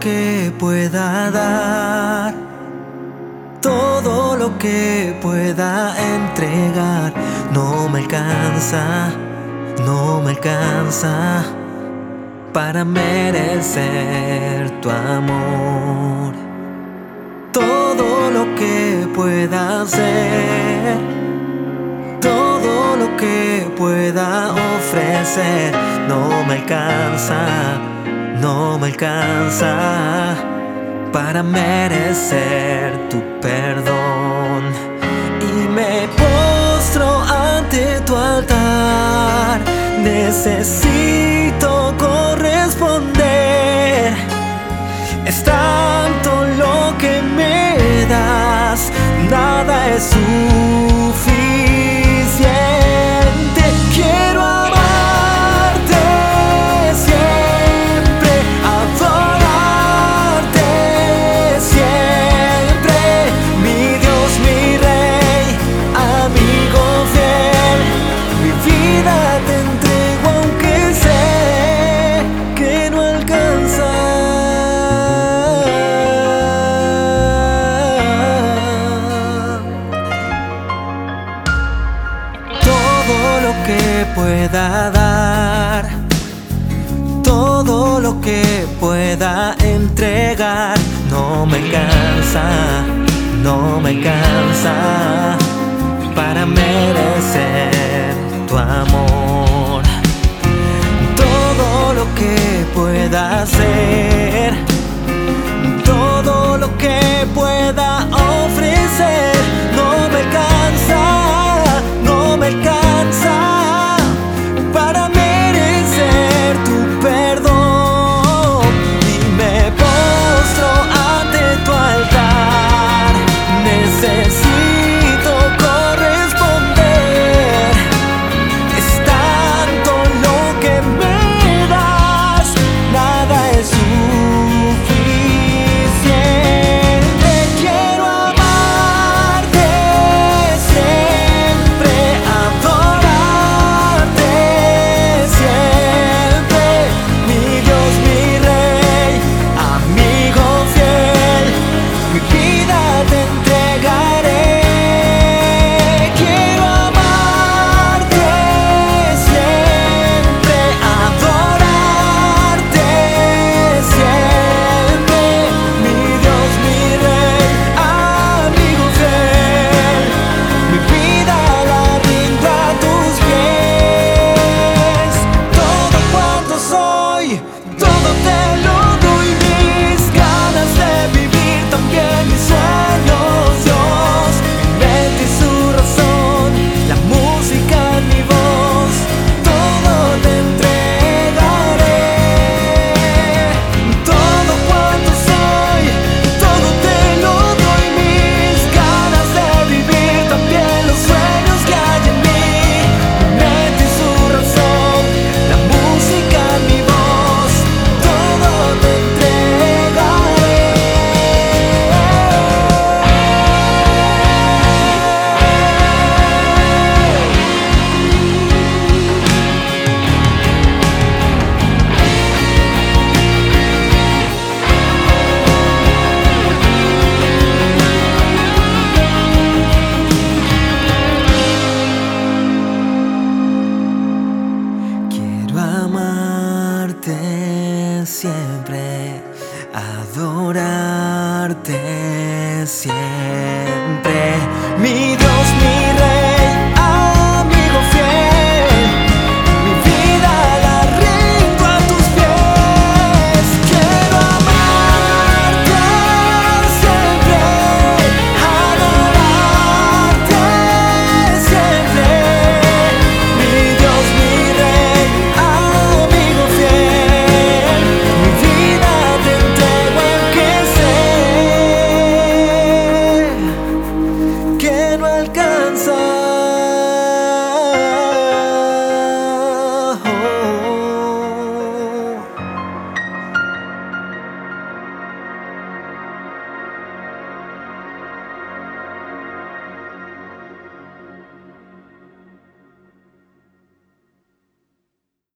que pueda dar, todo lo que pueda entregar, no me alcanza, no me alcanza para merecer tu amor. Todo lo que pueda hacer, todo lo que pueda ofrecer, no me alcanza no me alcanza para merecer tu perdón. Y me postro ante tu altar, necesito corresponder. Es tanto lo que me das, nada es que pueda entregar, no me cansa, no me cansa para merecer todo te lo siempre, adorarte siempre.